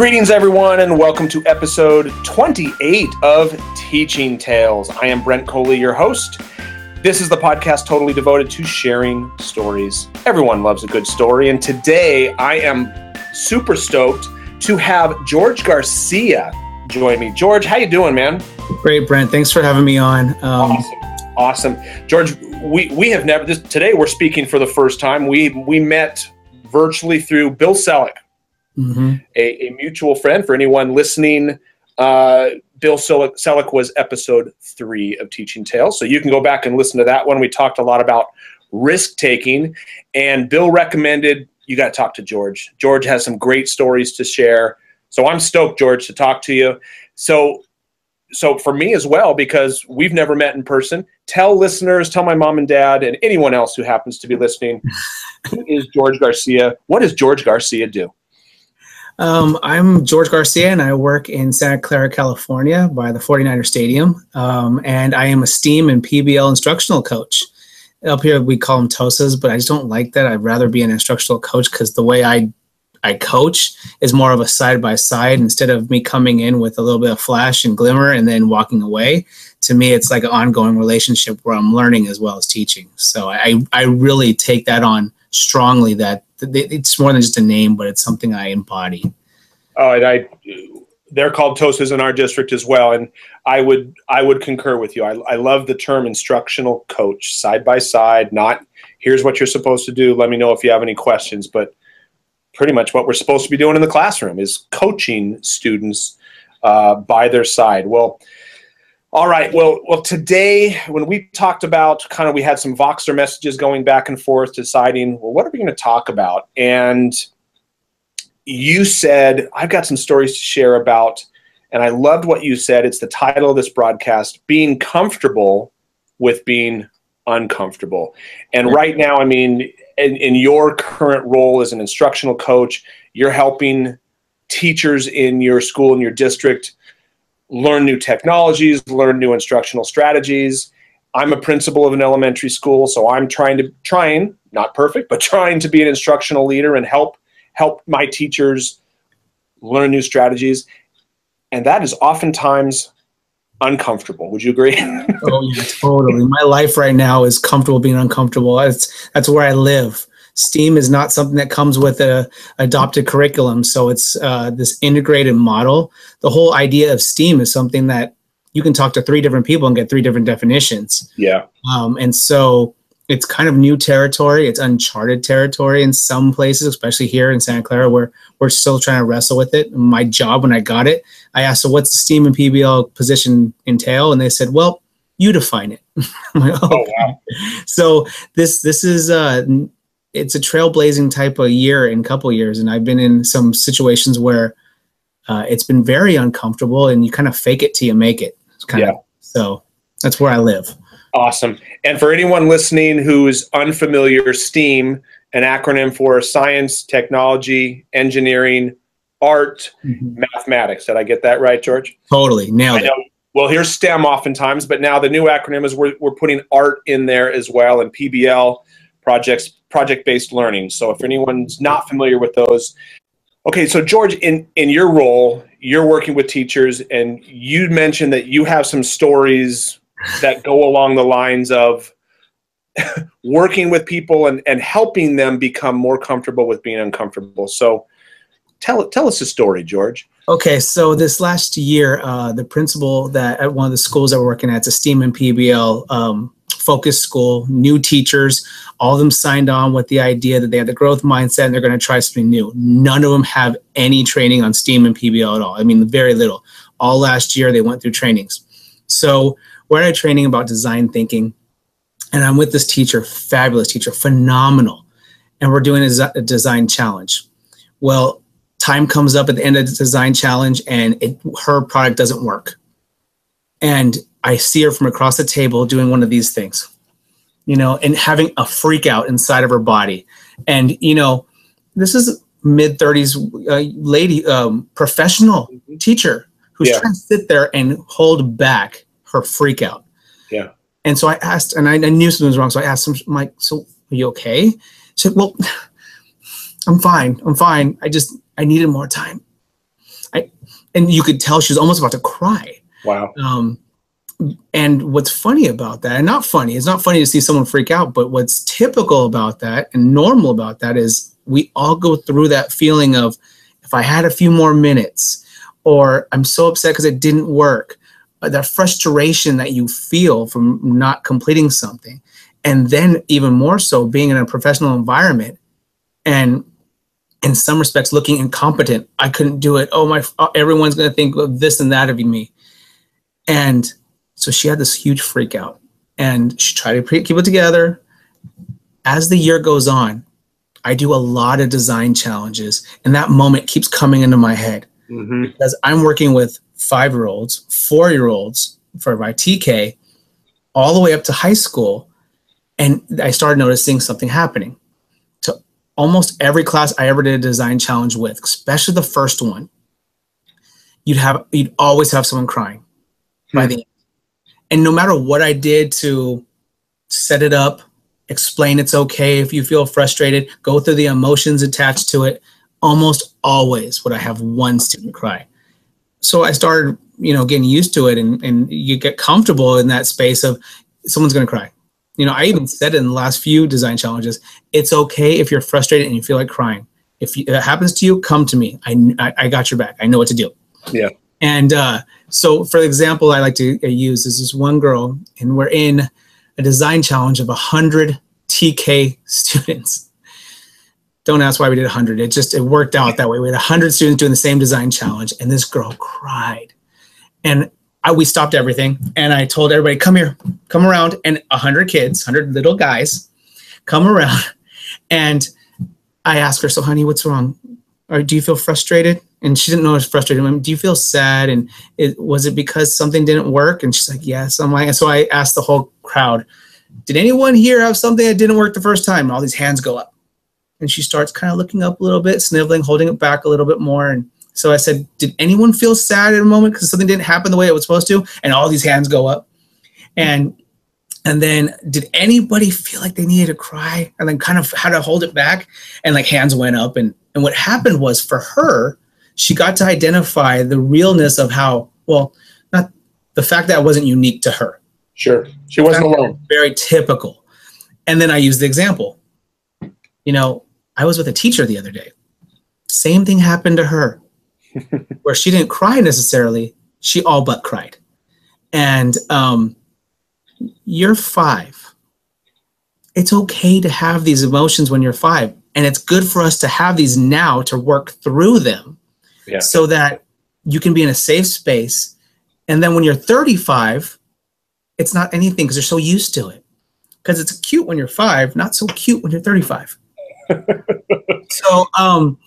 Greetings, everyone, and welcome to episode 28 of Teaching Tales. I am Brent Coley, your host. This is the podcast totally devoted to sharing stories. Everyone loves a good story, and today I am super stoked to have George Garcia join me. George, how you doing, man? Great, Brent. Thanks for having me on. Um, awesome, awesome, George. We we have never this, today. We're speaking for the first time. We we met virtually through Bill Selleck mm-hmm. a, a, mutual friend. For anyone listening, uh, Bill Selleck was episode three of Teaching Tales. So you can go back and listen to that one. We talked a lot about risk taking, and Bill recommended you got to talk to George. George has some great stories to share. So I'm stoked, George, to talk to you. So so for me as well, because we've never met in person, tell listeners, tell my mom and dad, and anyone else who happens to be listening, who is George Garcia? What does George Garcia do? Um, I'm George Garcia, and I work in Santa Clara, California, by the 49er Stadium. Um, and I am a STEAM and PBL instructional coach. Up here, we call them TOSAs, but I just don't like that. I'd rather be an instructional coach because the way I I coach is more of a side by side instead of me coming in with a little bit of flash and glimmer and then walking away. To me, it's like an ongoing relationship where I'm learning as well as teaching. So I I really take that on strongly that it's more than just a name, but it's something I embody. Oh, and I, they're called TOSAs in our district as well, and I would I would concur with you. I, I love the term instructional coach, side by side. Not here's what you're supposed to do. Let me know if you have any questions, but pretty much what we're supposed to be doing in the classroom is coaching students uh, by their side. Well all right. Well, well, today when we talked about kind of we had some Voxer messages going back and forth, deciding well, what are we going to talk about? And you said I've got some stories to share about, and I loved what you said. It's the title of this broadcast: being comfortable with being uncomfortable. And right now, I mean, in, in your current role as an instructional coach, you're helping teachers in your school in your district learn new technologies, learn new instructional strategies. I'm a principal of an elementary school, so I'm trying to trying, not perfect, but trying to be an instructional leader and help help my teachers learn new strategies. And that is oftentimes uncomfortable. Would you agree? oh yeah, totally. My life right now is comfortable being uncomfortable. That's that's where I live. STEAM is not something that comes with a adopted curriculum. So it's uh, this integrated model. The whole idea of STEAM is something that you can talk to three different people and get three different definitions. Yeah. Um, and so it's kind of new territory. It's uncharted territory in some places, especially here in Santa Clara, where we're still trying to wrestle with it. My job when I got it, I asked, "So what's the STEAM and PBL position entail?" And they said, "Well, you define it." like, oh, oh wow. So this this is uh, it's a trailblazing type of year in couple years and i've been in some situations where uh, it's been very uncomfortable and you kind of fake it till you make it kind yeah. of so that's where i live. Awesome. And for anyone listening who is unfamiliar steam an acronym for science technology engineering art mm-hmm. mathematics. Did i get that right george? Totally. Nailed it. well here's stem oftentimes but now the new acronym is we're, we're putting art in there as well and pbl projects project-based learning. So if anyone's not familiar with those, okay. So George, in in your role, you're working with teachers, and you mentioned that you have some stories that go along the lines of working with people and, and helping them become more comfortable with being uncomfortable. So tell tell us a story, George. Okay, so this last year, uh, the principal that at one of the schools that we're working at, it's a STEAM and PBL um, focused school, new teachers, all of them signed on with the idea that they have the growth mindset and they're going to try something new. None of them have any training on STEAM and PBL at all. I mean, very little. All last year they went through trainings. So we're at a training about design thinking, and I'm with this teacher, fabulous teacher, phenomenal, and we're doing a design challenge. Well, time comes up at the end of the design challenge, and it, her product doesn't work. And I see her from across the table doing one of these things, you know, and having a freak out inside of her body. And, you know, this is mid 30s uh, lady, um, professional mm-hmm. teacher who's yeah. trying to sit there and hold back her freak out. Yeah. And so I asked, and I, I knew something was wrong. So I asked him, I'm like, so are you okay? She said, well, I'm fine. I'm fine. I just, I needed more time. I, and you could tell she was almost about to cry. Wow. Um, and what's funny about that, and not funny, it's not funny to see someone freak out, but what's typical about that and normal about that is we all go through that feeling of if I had a few more minutes, or I'm so upset because it didn't work, uh, that frustration that you feel from not completing something. And then, even more so, being in a professional environment and in some respects looking incompetent. I couldn't do it. Oh my! Uh, everyone's going to think this and that of me. And so she had this huge freak out and she tried to keep it together. As the year goes on, I do a lot of design challenges, and that moment keeps coming into my head mm-hmm. because I'm working with five year olds, four year olds for my TK, all the way up to high school. And I started noticing something happening. To almost every class I ever did a design challenge with, especially the first one, you'd have you'd always have someone crying by the end. And no matter what I did to set it up, explain it's okay if you feel frustrated, go through the emotions attached to it, almost always would I have one student cry. So I started, you know, getting used to it and, and you get comfortable in that space of someone's going to cry. You know, I even said in the last few design challenges, it's okay if you're frustrated and you feel like crying. If, you, if it happens to you, come to me. I, I, I got your back. I know what to do. Yeah. And uh, so, for example, I like to use is this one girl, and we're in a design challenge of 100 TK students. Don't ask why we did 100. It just it worked out that way. We had 100 students doing the same design challenge, and this girl cried. And I, we stopped everything, and I told everybody, "Come here, come around." And 100 kids, 100 little guys, come around, and I asked her, "So, honey, what's wrong? Or do you feel frustrated?" And she didn't know I was frustrated. I mean, do you feel sad? And it was it because something didn't work? And she's like, yes. I'm like, so I asked the whole crowd, did anyone here have something that didn't work the first time? And all these hands go up. And she starts kind of looking up a little bit, sniveling, holding it back a little bit more. And so I said, did anyone feel sad at a moment because something didn't happen the way it was supposed to? And all these hands go up. And and then did anybody feel like they needed to cry and then kind of how to hold it back and like hands went up and and what happened was for her she got to identify the realness of how well not the fact that wasn't unique to her. Sure. She wasn't alone. Very typical. And then i used the example. You know i was with a teacher the other day. Same thing happened to her. Where she didn't cry necessarily she all but cried. And um, you're five. It's okay to have these emotions when you're five. And it's good for us to have these now to work through them yeah. so that you can be in a safe space. And then when you're 35, it's not anything because you're so used to it. Because it's cute when you're five, not so cute when you're 35. so, um,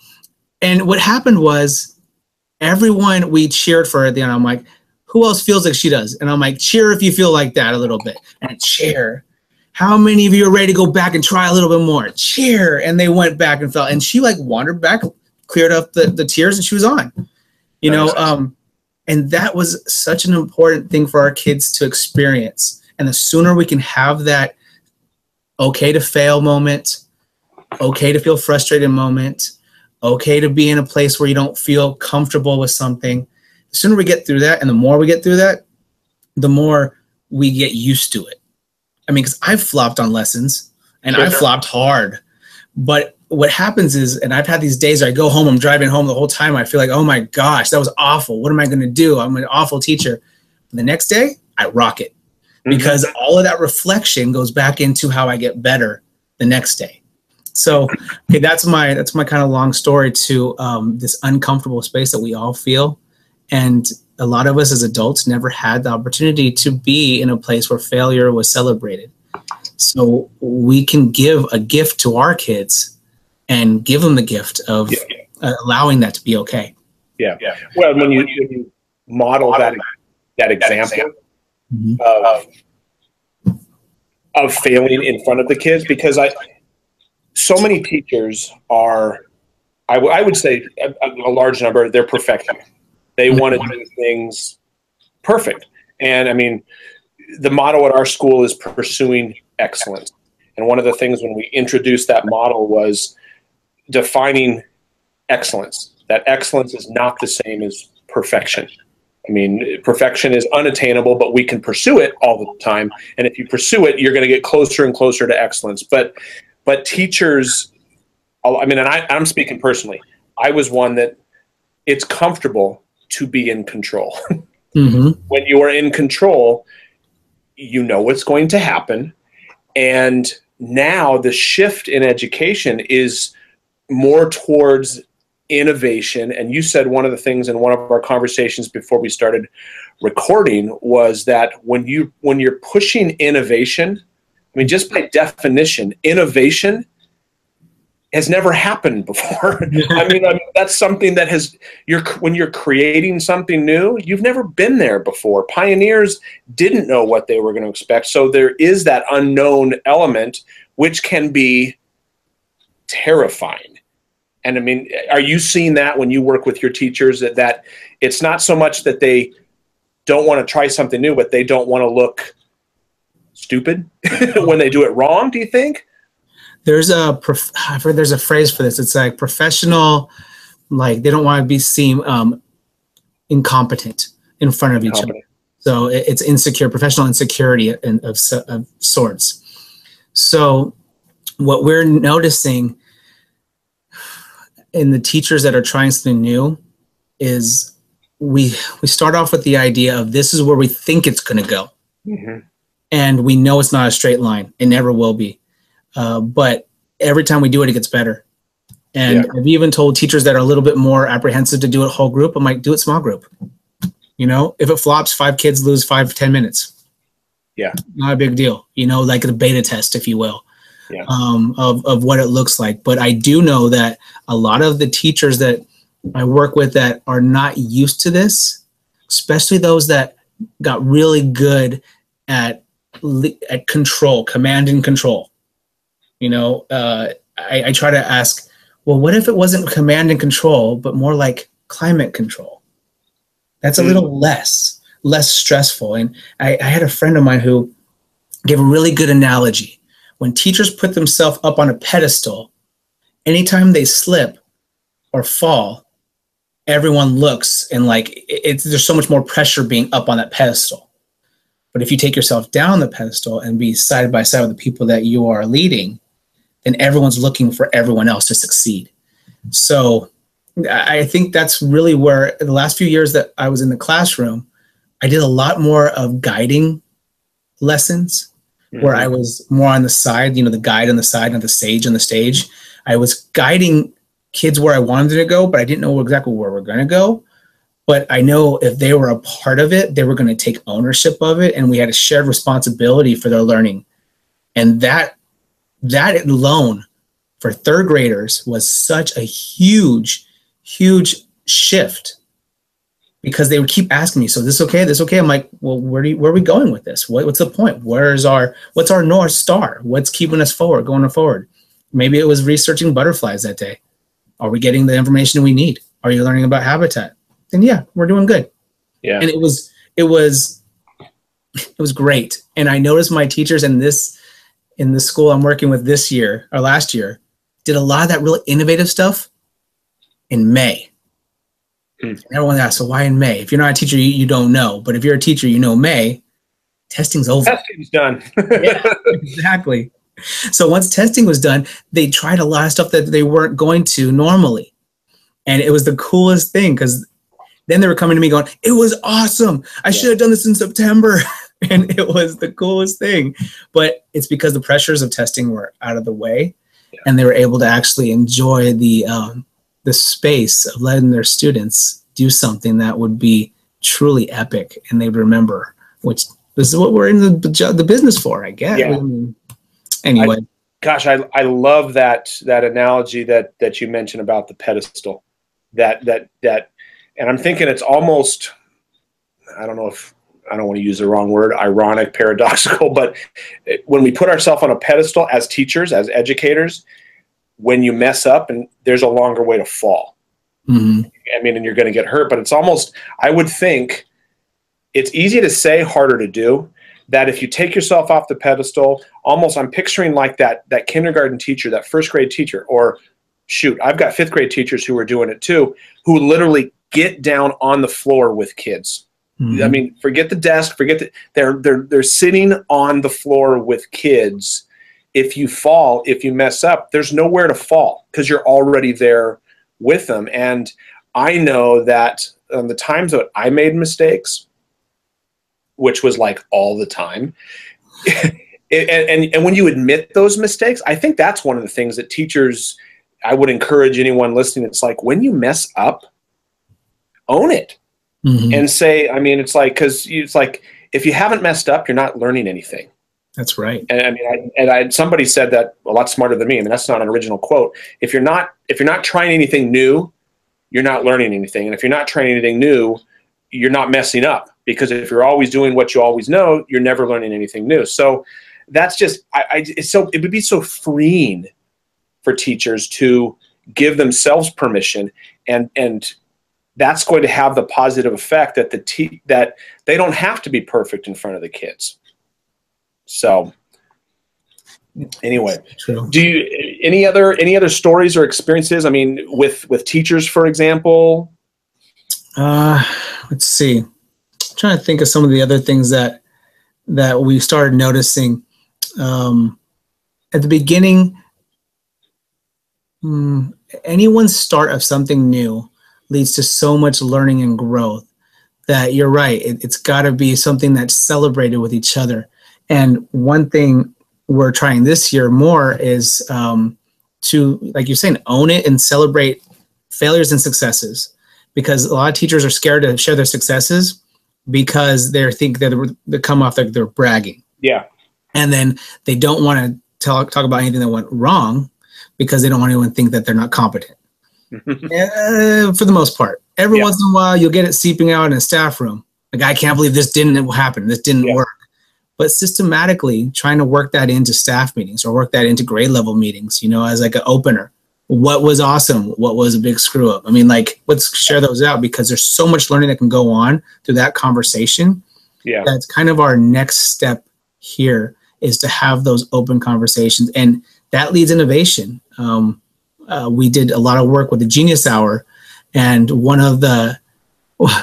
and what happened was everyone we cheered for at the end. I'm like, who else feels like she does? And I'm like, cheer if you feel like that a little bit. And cheer. How many of you are ready to go back and try a little bit more? Cheer. And they went back and felt, and she like wandered back cleared up the, the tears and she was on you know um, and that was such an important thing for our kids to experience. And the sooner we can have that okay to fail moment okay to feel frustrated moment okay to be in a place where you don't feel comfortable with something the sooner we get through that and the more we get through that the more we get used to it. I mean because i've flopped on lessons and i flopped hard but what happens is, and I've had these days where I go home, I'm driving home the whole time. I feel like, oh my gosh, that was awful. What am I going to do? I'm an awful teacher. the next day, I rock it mm-hmm. because mm-hmm. all of that reflection goes back into how I get better the next day. So, okay, that's my that's my kind of long story to um, this uncomfortable space that we all feel, and a lot of us as adults never had the opportunity to be in a place where failure was celebrated. So we can give a gift to our kids and give them the gift of yeah. uh, allowing that to be okay. Yeah. yeah. Well, when you, when you model that that example mm-hmm. of of failing in front of the kids, because I so many teachers are, I, w- I would say a, a, large number, they're perfecting. They mm-hmm. want to do things perfect. And I mean, the motto at our school is pursuing excellence. And one of the things when we introduced that model was defining excellence. That excellence is not the same as perfection. I mean, perfection is unattainable, but we can pursue it all the time. And if you pursue it, you're going to get closer and closer to excellence. But, but teachers, I mean, and I, I'm speaking personally. I was one that it's comfortable to be in control. Mm-hmm. when you are in control, you know what's going to happen. And now the shift in education is more towards innovation. And you said one of the things in one of our conversations before we started recording was that when you when you're pushing innovation i mean just by definition innovation has never happened before. I, mean, I mean that's something that has you're when you're creating something new you've never been there before. Pioneers didn't know what they were going to expect. So there is that unknown element which can be terrifying and I mean, are you seeing that when you work with your teachers that, that it's not so much that they don't want to try something new, but they don't want to look stupid when they do it wrong? Do you think? There's a I've heard there's a phrase for this. It's like professional, like they don't want to be seen um, incompetent in front of each other. So it's insecure, professional insecurity of, of sorts. So what we're noticing in the teachers that are trying something new is we we start off with the idea of this is where we think it's going to go. Mm-hmm. and we know it's not a straight line. It never will be. Uh, but every time we do it it gets better. And yeah. i've even told teachers that are a little bit more apprehensive to do it whole group i'm like do it small group. You know if it flops five kids lose five ten minutes. Yeah. Not a big deal. You know like a beta test if you will yeah. um, of, of what it looks like. But I do know that a lot of the teachers that I work with that are not used to this, especially those that got really good at at control, command and control. You know, uh, I, I try to ask, well, what if it wasn't command and control, but more like climate control? That's a mm. little less less stressful. And I, I had a friend of mine who gave a really good analogy when teachers put themselves up on a pedestal, anytime they slip or fall, everyone looks and like it's there's so much more pressure being up on that pedestal. But if you take yourself down the pedestal and be side by side with the people that you are leading, then everyone's looking for everyone else to succeed. So I think that's really where the last few years that I was in the classroom, I did a lot more of guiding lessons mm-hmm. where I was more on the side, you know, the guide on the side and the sage on the stage. I was guiding kids where I wanted them to go, but I didn't know exactly where we're going to go. But I know if they were a part of it, they were going to take ownership of it, and we had a shared responsibility for their learning. And that that alone for third graders was such a huge, huge shift because they would keep asking me, "So this okay? This okay?" I'm like, "Well, where do you, where are we going with this? What, what's the point? Where's our what's our north star? What's keeping us forward, going forward?" Maybe it was researching butterflies that day. Are we getting the information we need? Are you learning about habitat? Then yeah, we're doing good. Yeah. And it was it was it was great. And I noticed my teachers in this in the school I'm working with this year or last year did a lot of that really innovative stuff in May Mm. Everyone asks, so why in May? If you're not a teacher, you, you don't know. But if you're a teacher, you know May. Testing's over. Testing's done. yeah, exactly. So once testing was done, they tried a lot of stuff that they weren't going to normally. And it was the coolest thing because then they were coming to me going, It was awesome. I yeah. should have done this in September. and it was the coolest thing. But it's because the pressures of testing were out of the way yeah. and they were able to actually enjoy the um, the space of letting their students do something that would be truly epic and they'd remember, which this is what we're in the, the business for, I guess. Yeah. I mean, anyway. I, gosh, I, I love that, that analogy that, that you mentioned about the pedestal that, that, that, and I'm thinking it's almost, I don't know if I don't want to use the wrong word, ironic, paradoxical, but when we put ourselves on a pedestal as teachers, as educators, when you mess up and there's a longer way to fall. Mm-hmm. I mean, and you're going to get hurt, but it's almost, I would think it's easy to say, harder to do. That if you take yourself off the pedestal, almost I'm picturing like that that kindergarten teacher, that first grade teacher, or shoot, I've got fifth grade teachers who are doing it too, who literally get down on the floor with kids. Mhm. I mean, forget the desk, forget that they're they're they're sitting on the floor with kids. If you fall, if you mess up, there's nowhere to fall because you're already there with them. And I know that um, the times that I made mistakes, which was like all the time, and, and and when you admit those mistakes, I think that's one of the things that teachers. I would encourage anyone listening. It's like when you mess up, own it Mhm. and say i mean it's like because it's like if you haven't messed up you're not learning anything That's right. and i mean I, and I, somebody said that a lot smarter than me. I mean that's not an original quote. If you're not if you're not trying anything new you're not learning anything. And if you're not trying anything new you're not messing up. Because if you're always doing what you always know you're never learning anything new. So that's just I, I it's so it would be so freeing for teachers to give themselves permission. And and that's going to have the positive effect that the te- that they don't have to be perfect in front of the kids. So anyway, True. do you any other any other stories or experiences? I mean, with with teachers, for example. Uh, let's see. I'm trying to think of some of the other things that that we started noticing. Um, at the beginning, mm, anyone's start of something new leads to so much learning and growth that you're right. It, it's got to be something that's celebrated with each other. And one thing we're trying this year more is um, to, like you're saying, own it and celebrate failures and successes. Because a lot of teachers are scared to share their successes because they think that they come off like they're bragging. Yeah, and then they don't want to talk talk about anything that went wrong because they don't want anyone to think that they're not competent. Uh, for the most part. Every Yeah. once in a while you'll get it seeping out in a staff room. Like i can't believe this didn't happen. This didn't Yeah. work but systematically trying to work that into staff meetings or work that into grade level meetings you know as like an opener. What was awesome? What was a big screw up? I mean like let's share those out because there's so much learning that can go on through that conversation. Yeah, that's kind of our next step here is to have those open conversations and that leads innovation. Um, uh, we did a lot of work with the genius hour and one of the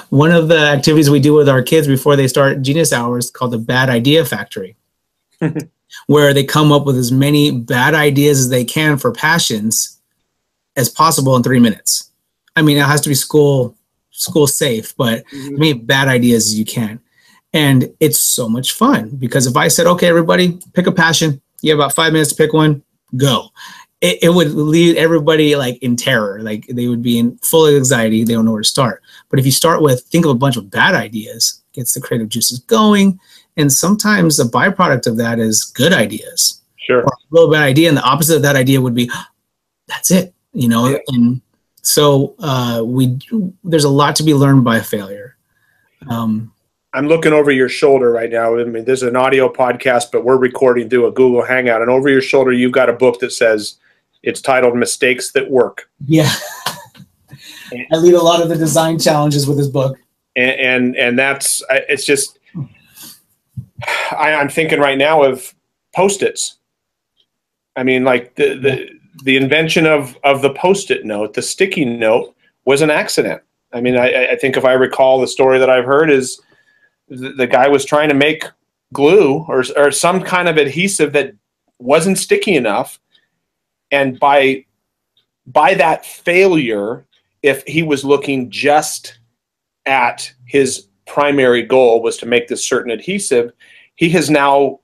one of the activities we do with our kids before they start genius hours is called the bad idea factory where they come up with as many bad ideas as they can for passions as possible in three minutes. I mean it has to be school school safe but mm-hmm. as many bad ideas as you can. And it's so much fun because if I said, okay, everybody, pick a passion, you have about five minutes to pick one, go. It, it would leave everybody like in terror. Like they would be in full anxiety. They don't know where to start. But if you start with, think of a bunch of bad ideas, gets the creative juices going. And sometimes a byproduct of that is good ideas sure. or a little bad idea. And the opposite of that idea would be, that's it, you know? Yeah. And so uh, we, there's a lot to be learned by failure. Um, I'm looking over your shoulder right now. I mean, this is an audio podcast, but we're recording through a Google Hangout, and over your shoulder, you've got a book that says it's titled "Mistakes That Work." Yeah. I lead a lot of the design challenges with this book. and and, and that's it's just I, I'm thinking right now of post-its. I mean, like the the, the invention of of the post-it note, the sticky note, was an accident. I mean, I, I think if I recall the story that I've heard is the, the guy was trying to make glue or or some kind of adhesive that wasn't sticky enough, and by by that failure, if he was looking just at his primary goal was to make this certain adhesive, he has now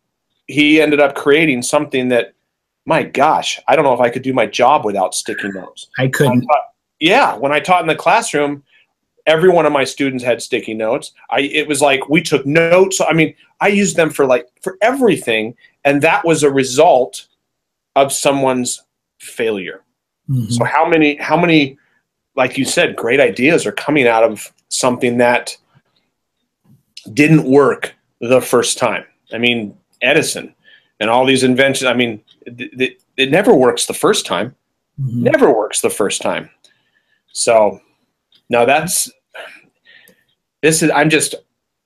he ended up creating something that my gosh, I don't know if I could do my job without sticky notes. I couldn't. Yeah, when I taught in the classroom, every one of my students had sticky notes. I it was like we took notes. I mean, I used them for like for everything and that was a result of someone's failure. Mhm. So how many how many like you said great ideas are coming out of something that didn't work the first time. I mean Edison and all these inventions I mean it, it, it never works the first time. Mhm. Never works the first time. So now that's this is I'm just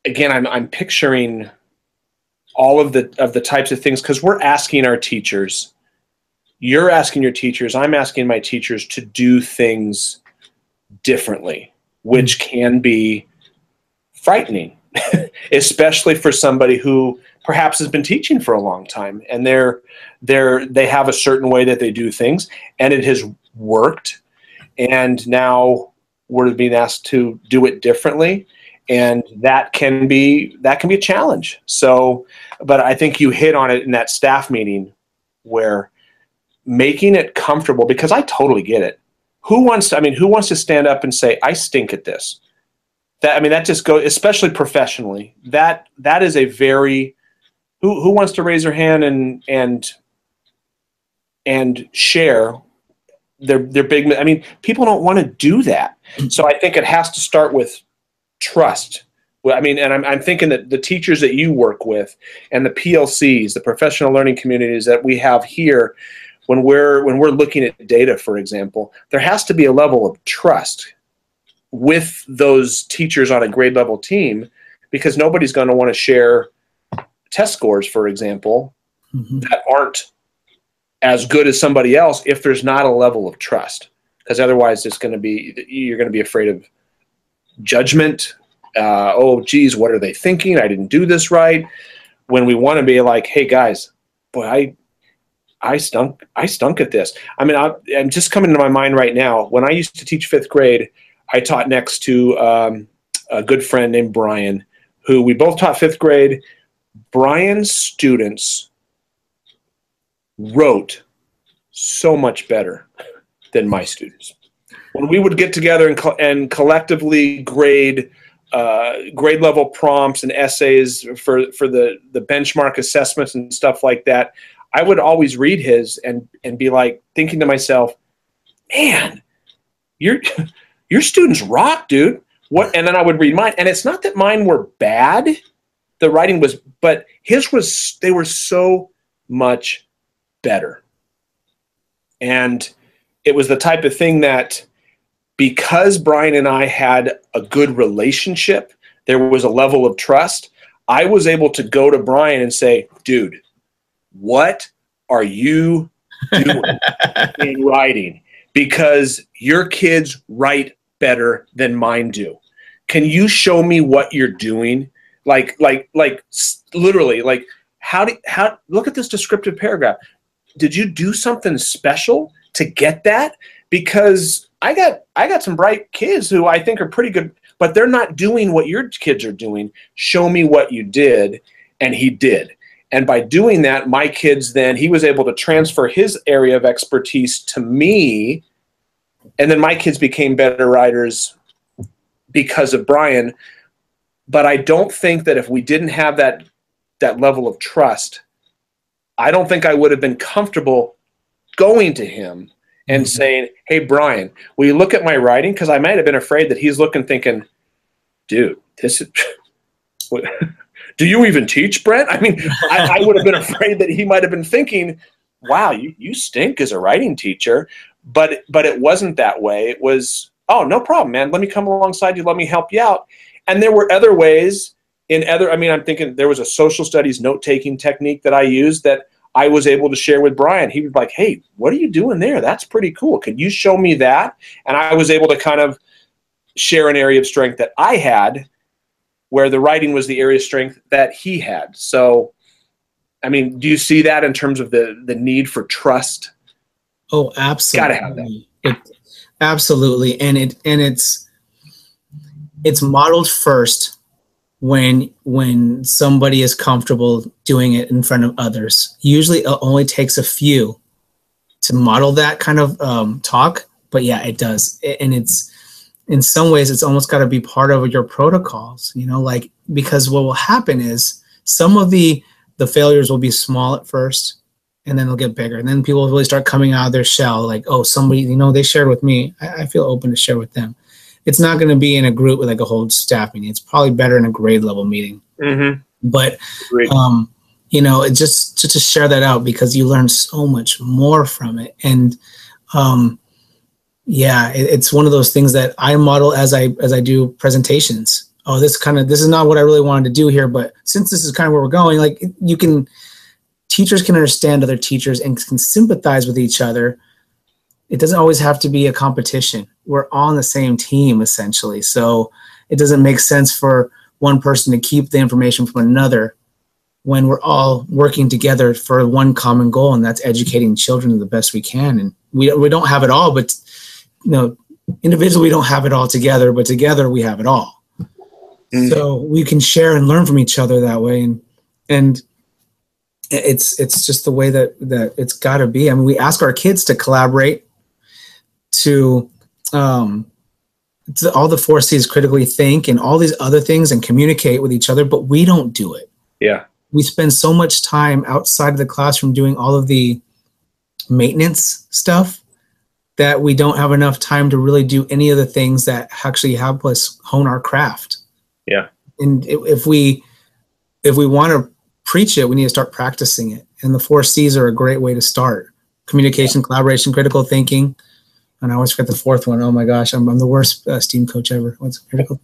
again I'm I'm picturing all of the of the types of things cuz we're asking our teachers you're asking your teachers i'm asking my teachers to do things differently which can be frightening, especially for somebody who perhaps has been teaching for a long time and they're they're they have a certain way that they do things and it has worked. And now we're being asked to do it differently and that can be that can be a challenge. So but i think you hit on it in that staff meeting where making it comfortable because i totally get it. Who wants to, i mean who wants to stand up and say i stink at this that i mean that just goes especially professionally that that is a very who who wants to raise their hand and and and share their their big i mean people don't want to do that. So i think it has to start with trust. Well, I mean, and I'm, I'm thinking that the teachers that you work with and the PLCs, the professional learning communities that we have here, when we're when we're looking at data, for example, there has to be a level of trust with those teachers on a grade level team because nobody's going to want to share test scores, for example, mm-hmm. that aren't as good as somebody else if there's not a level of trust. Because otherwise, it's going to be you're going to be afraid of judgment. Uh, oh, geez, what are they thinking? I didn't do this right. When we want to be like, hey guys, boy, I I stunk. I stunk at this. I mean, I, am just coming to my mind right now. When I used to teach fifth grade, I taught next to um, a good friend named Brian, who we both taught fifth grade. Brian's students wrote so much better than my students. When we would get together and, co- and collectively grade uh, grade level prompts and essays for, for the, the benchmark assessments and stuff like that, I would always read his and, and be like thinking to myself, man, your, your students rock, dude. What? And then I would read mine. And it's not that mine were bad the writing was, but his was, they were so much better. And it was the type of thing that because Brian and I had a good relationship, there was a level of trust. I was able to go to Brian and say, dude, what are you doing in writing? Because your kids write better than mine do. Can you show me what you're doing? like like like literally like how do how look at this descriptive paragraph did you do something special to get that because i got i got some bright kids who i think are pretty good but they're not doing what your kids are doing show me what you did and he did and by doing that my kids then he was able to transfer his area of expertise to me and then my kids became better writers because of brian but I don't think that if we didn't have that that level of trust, I don't think I would have been comfortable going to him and mm-hmm. saying, "Hey, Brian, will you look at my writing?" Because I might have been afraid that he's looking, thinking, "Dude, this is." Do you even teach, Brent? I mean, I, I would have been afraid that he might have been thinking, "Wow, you you stink as a writing teacher." But but it wasn't that way. It was, "Oh, no problem, man. Let me come alongside you. Let me help you out." And there were other ways in other, I mean, I'm thinking there was a social studies note taking technique that I used that I was able to share with Brian. He was like, hey, what are you doing there? That's pretty cool. Can you show me that? And I was able to kind of share an area of strength that I had where the writing was the area of strength that he had. So, I mean, do you see that in terms of the the need for trust? Oh, absolutely. Gotta have that. It, absolutely, and it and it's it's modeled first when when somebody is comfortable doing it in front of others. Usually, it only takes a few to model that kind of um, talk. But yeah, it does, and it's in some ways it's almost got to be part of your protocols. You know, like because what will happen is some of the the failures will be small at first and then they'll get bigger and then people will really start coming out of their shell like oh somebody you know they shared with me I, I feel open to share with them it's not going to be in a group with like a whole staff meeting. It's probably better in a grade level meeting. Mm-hmm. But um, you know, just just to share that out because you learn so much more from it, and um, yeah, it, it's one of those things that I model as I as I do presentations. Oh, this kind of this is not what I really wanted to do here, but since this is kind of where we're going, like you can teachers can understand other teachers and can sympathize with each other. It doesn't always have to be a competition we're on the same team essentially. So it doesn't make sense for one person to keep the information from another when we're all working together for one common goal, and that's educating children the best we can. And we we don't have it all, but you know, individually we don't have it all together, but together we have it all. Mm. So we can share and learn from each other that way, and and it's it's just the way that that it's got to be. I mean, we ask our kids to collaborate, to um, to all the four C's critically think and all these other things and communicate with each other, but we don't do it. Yeah we spend so much time outside of the classroom doing all of the maintenance stuff that we don't have enough time to really do any of the things that actually help us hone our craft. Yeah. And if we if we want to preach it, we need to start practicing it. And the four C's are a great way to start: communication, collaboration, critical thinking. And I always forget the fourth one. Oh my gosh, I'm, I'm the worst uh, STEAM coach ever. What's critical?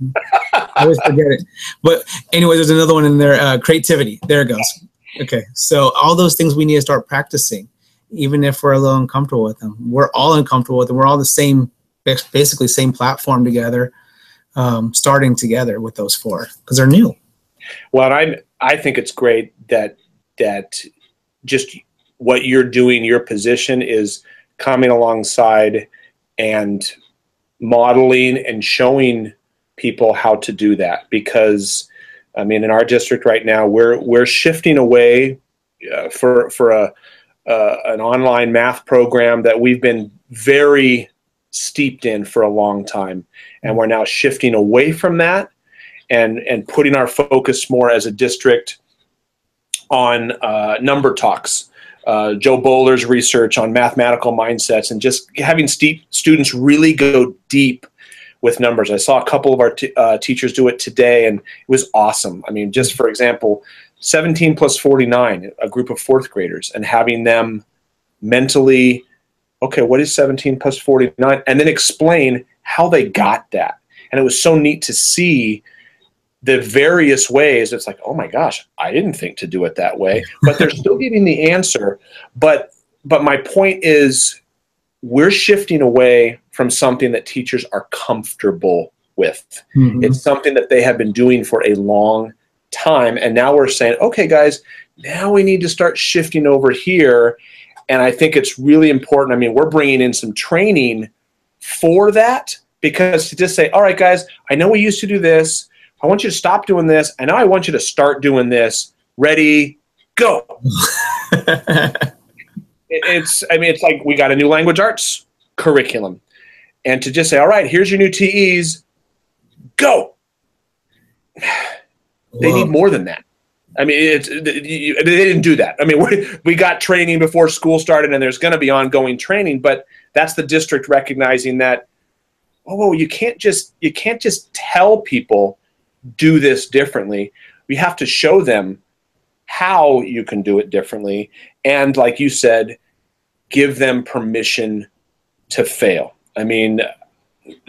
I always forget it. But anyway, there's another one in there. Uh, creativity. There it goes. Okay, so all those things we need to start practicing, even if we're a little uncomfortable with them. We're all uncomfortable with them. We're all the same, basically same platform together, um, starting together with those four because they're new. Well, I I think it's great that that just what you're doing, your position is coming alongside and modeling and showing people how to do that because I mean in our district right now we're we're shifting away uh, for for a uh, an online math program that we've been very steeped in for a long time and we're now shifting away from that and and putting our focus more as a district on uh, number talks uh, Jo Boaler's research on mathematical mindsets and just having st- students really go deep with numbers. I saw a couple of our t- uh, teachers do it today, and it was awesome. I mean, just for example, 17 plus 49, a group of fourth graders, and having them mentally, okay, what is 17 plus 49? And then explain how they got that. And it was so neat to see the various ways. It's like, oh my gosh, I didn't think to do it that way. But they're still getting the answer. But but my point is we're shifting away from something that teachers are comfortable with. Mm-hmm. It's something that they have been doing for a long time. And now we're saying, okay, guys, now we need to start shifting over here. And I think it's really important. I mean, we're bringing in some training for that because to just say, all right, guys, I know we used to do this. I want you to stop doing this. And now I want you to start doing this. Ready, go. it's i mean it's like we got a new language arts curriculum and to just say all right here's your new tes go they need more than that. I mean it's they didn't do that. I mean we, we got training before school started and there's going to be ongoing training but that's the district recognizing that oh you can't just you can't just tell people do this differently. We have to show them how you can do it differently. And like you said give them permission to fail. I mean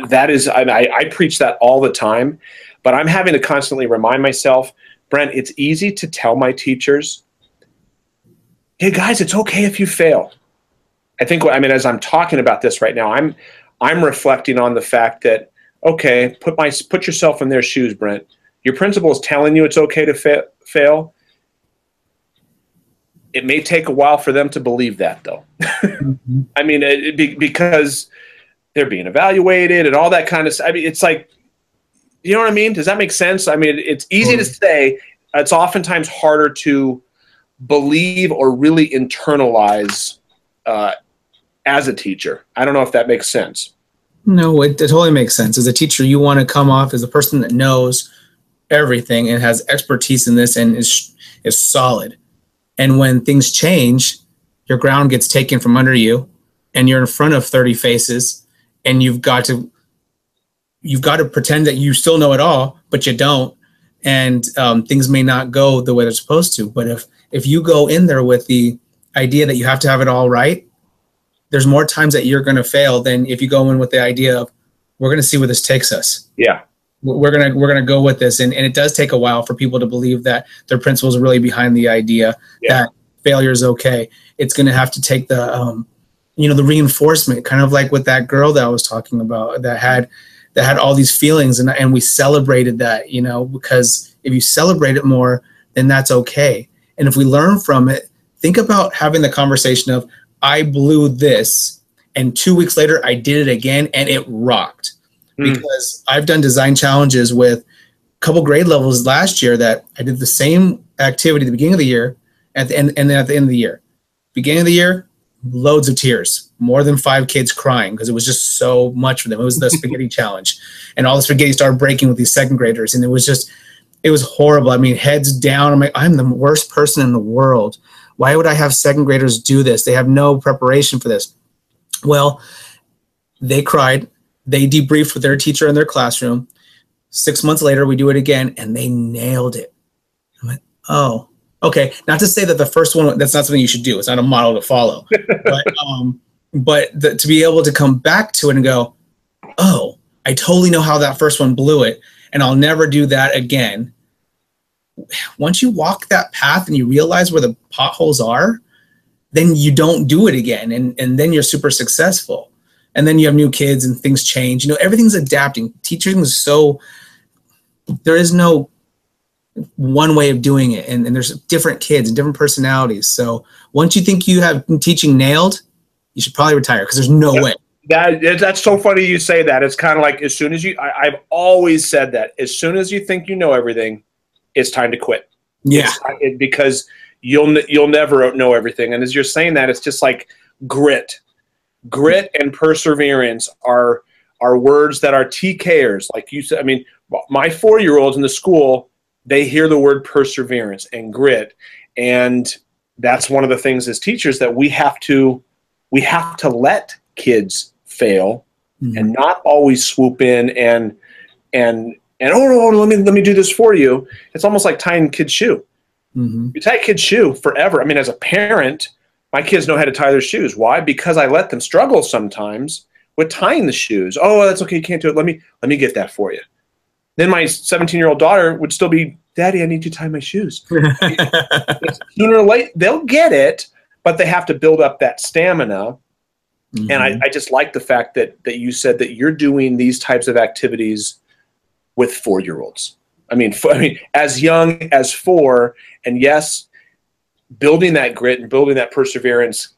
that is I, I, preach that all the time but i'm having to constantly remind myself brent it's easy to tell my teachers hey guys it's okay if you fail i think i mean as i'm talking about this right now i'm i'm reflecting on the fact that okay put my put yourself in their shoes brent your principal is telling you it's okay to fa- fail it may take a while for them to believe that, though. mm-hmm. I mean, it, it, because they're being evaluated and all that kind of stuff. I mean, it's like, you know what I mean? Does that make sense? I mean, it's easy mm-hmm. to say. It's oftentimes harder to believe or really internalize uh, as a teacher. I don't know if that makes sense. No, it, it totally makes sense. As a teacher, you want to come off as a person that knows everything and has expertise in this and is is solid and when things change, your ground gets taken from under you and you're in front of 30 faces and you've got to you've got to pretend that you still know it all, but you don't. And um, things may not go the way they're supposed to. But if if you go in there with the idea that you have to have it all right, there's more times that you're going to fail than if you go in with the idea of we're going to see where this takes us. Yeah we're gonna we're gonna go with this and, and it does take a while for people to believe that their principals are really behind the idea yeah. that failure is okay it's gonna have to take the um, you know the reinforcement kind of like with that girl that i was talking about that had that had all these feelings and, and we celebrated that you know because if you celebrate it more then that's okay. And if we learn from it think about having the conversation of i blew this and two weeks later i did it again and it rocked. Mm. because i've done design challenges with a couple grade levels last year that i did the same activity at the beginning of the year at the end and then at the end of the year. Beginning of the year loads of tears, more than five kids crying because it was just so much for them. It was the spaghetti challenge, and all the spaghetti started breaking with these second graders, and it was just, it was horrible. I mean, heads down. I'm like, I'm the worst person in the world. Why would I have second graders do this? They have no preparation for this. Well, they cried. They debriefed with their teacher in their classroom. Six months later, we do it again, and they nailed it. I'm like, oh, okay not to say that the first one that's not something you should do it's not a model to follow but um but the, to be able to come back to it and go oh i totally know how that first one blew it and i'll never do that again. Once you walk that path and you realize where the potholes are then you don't do it again and and then you're super successful. And then you have new kids and things change you know everything's adapting. Teaching is so there is no one way of doing it. And, and there's different kids and different personalities. So once you think you have teaching nailed you should probably retire because there's no way. That that's so funny you say that. It's kind of like as soon as you I, have always said that as soon as you think you know everything it's time to quit. Yeah. It, because you'll you'll never know everything. And as you're saying that it's just like grit. Grit and perseverance are are words that are tkers like you said i mean my four year olds in the school they hear the word perseverance and grit and that's one of the things as teachers that we have to we have to let kids fail mm-hmm. and not always swoop in and and and oh no, let me let me do this for you. It's almost like tying kids' shoe. Mm-hmm. You tie a kid's shoe forever. I mean, as a parent, my kids know how to tie their shoes. Why? Because I let them struggle sometimes with tying the shoes. Oh, that's okay. You can't do it. Let me let me get that for you. Then my 17 year old daughter would still be, Daddy, I need to tie my shoes. Sooner or late, they'll get it, but they have to build up that stamina. Mm-hmm. And I, mm-hmm. I just like the fact that that you said that you're doing these types of activities with four year olds. I mean, I mean, as young as four, and yes, building that grit and building that perseverance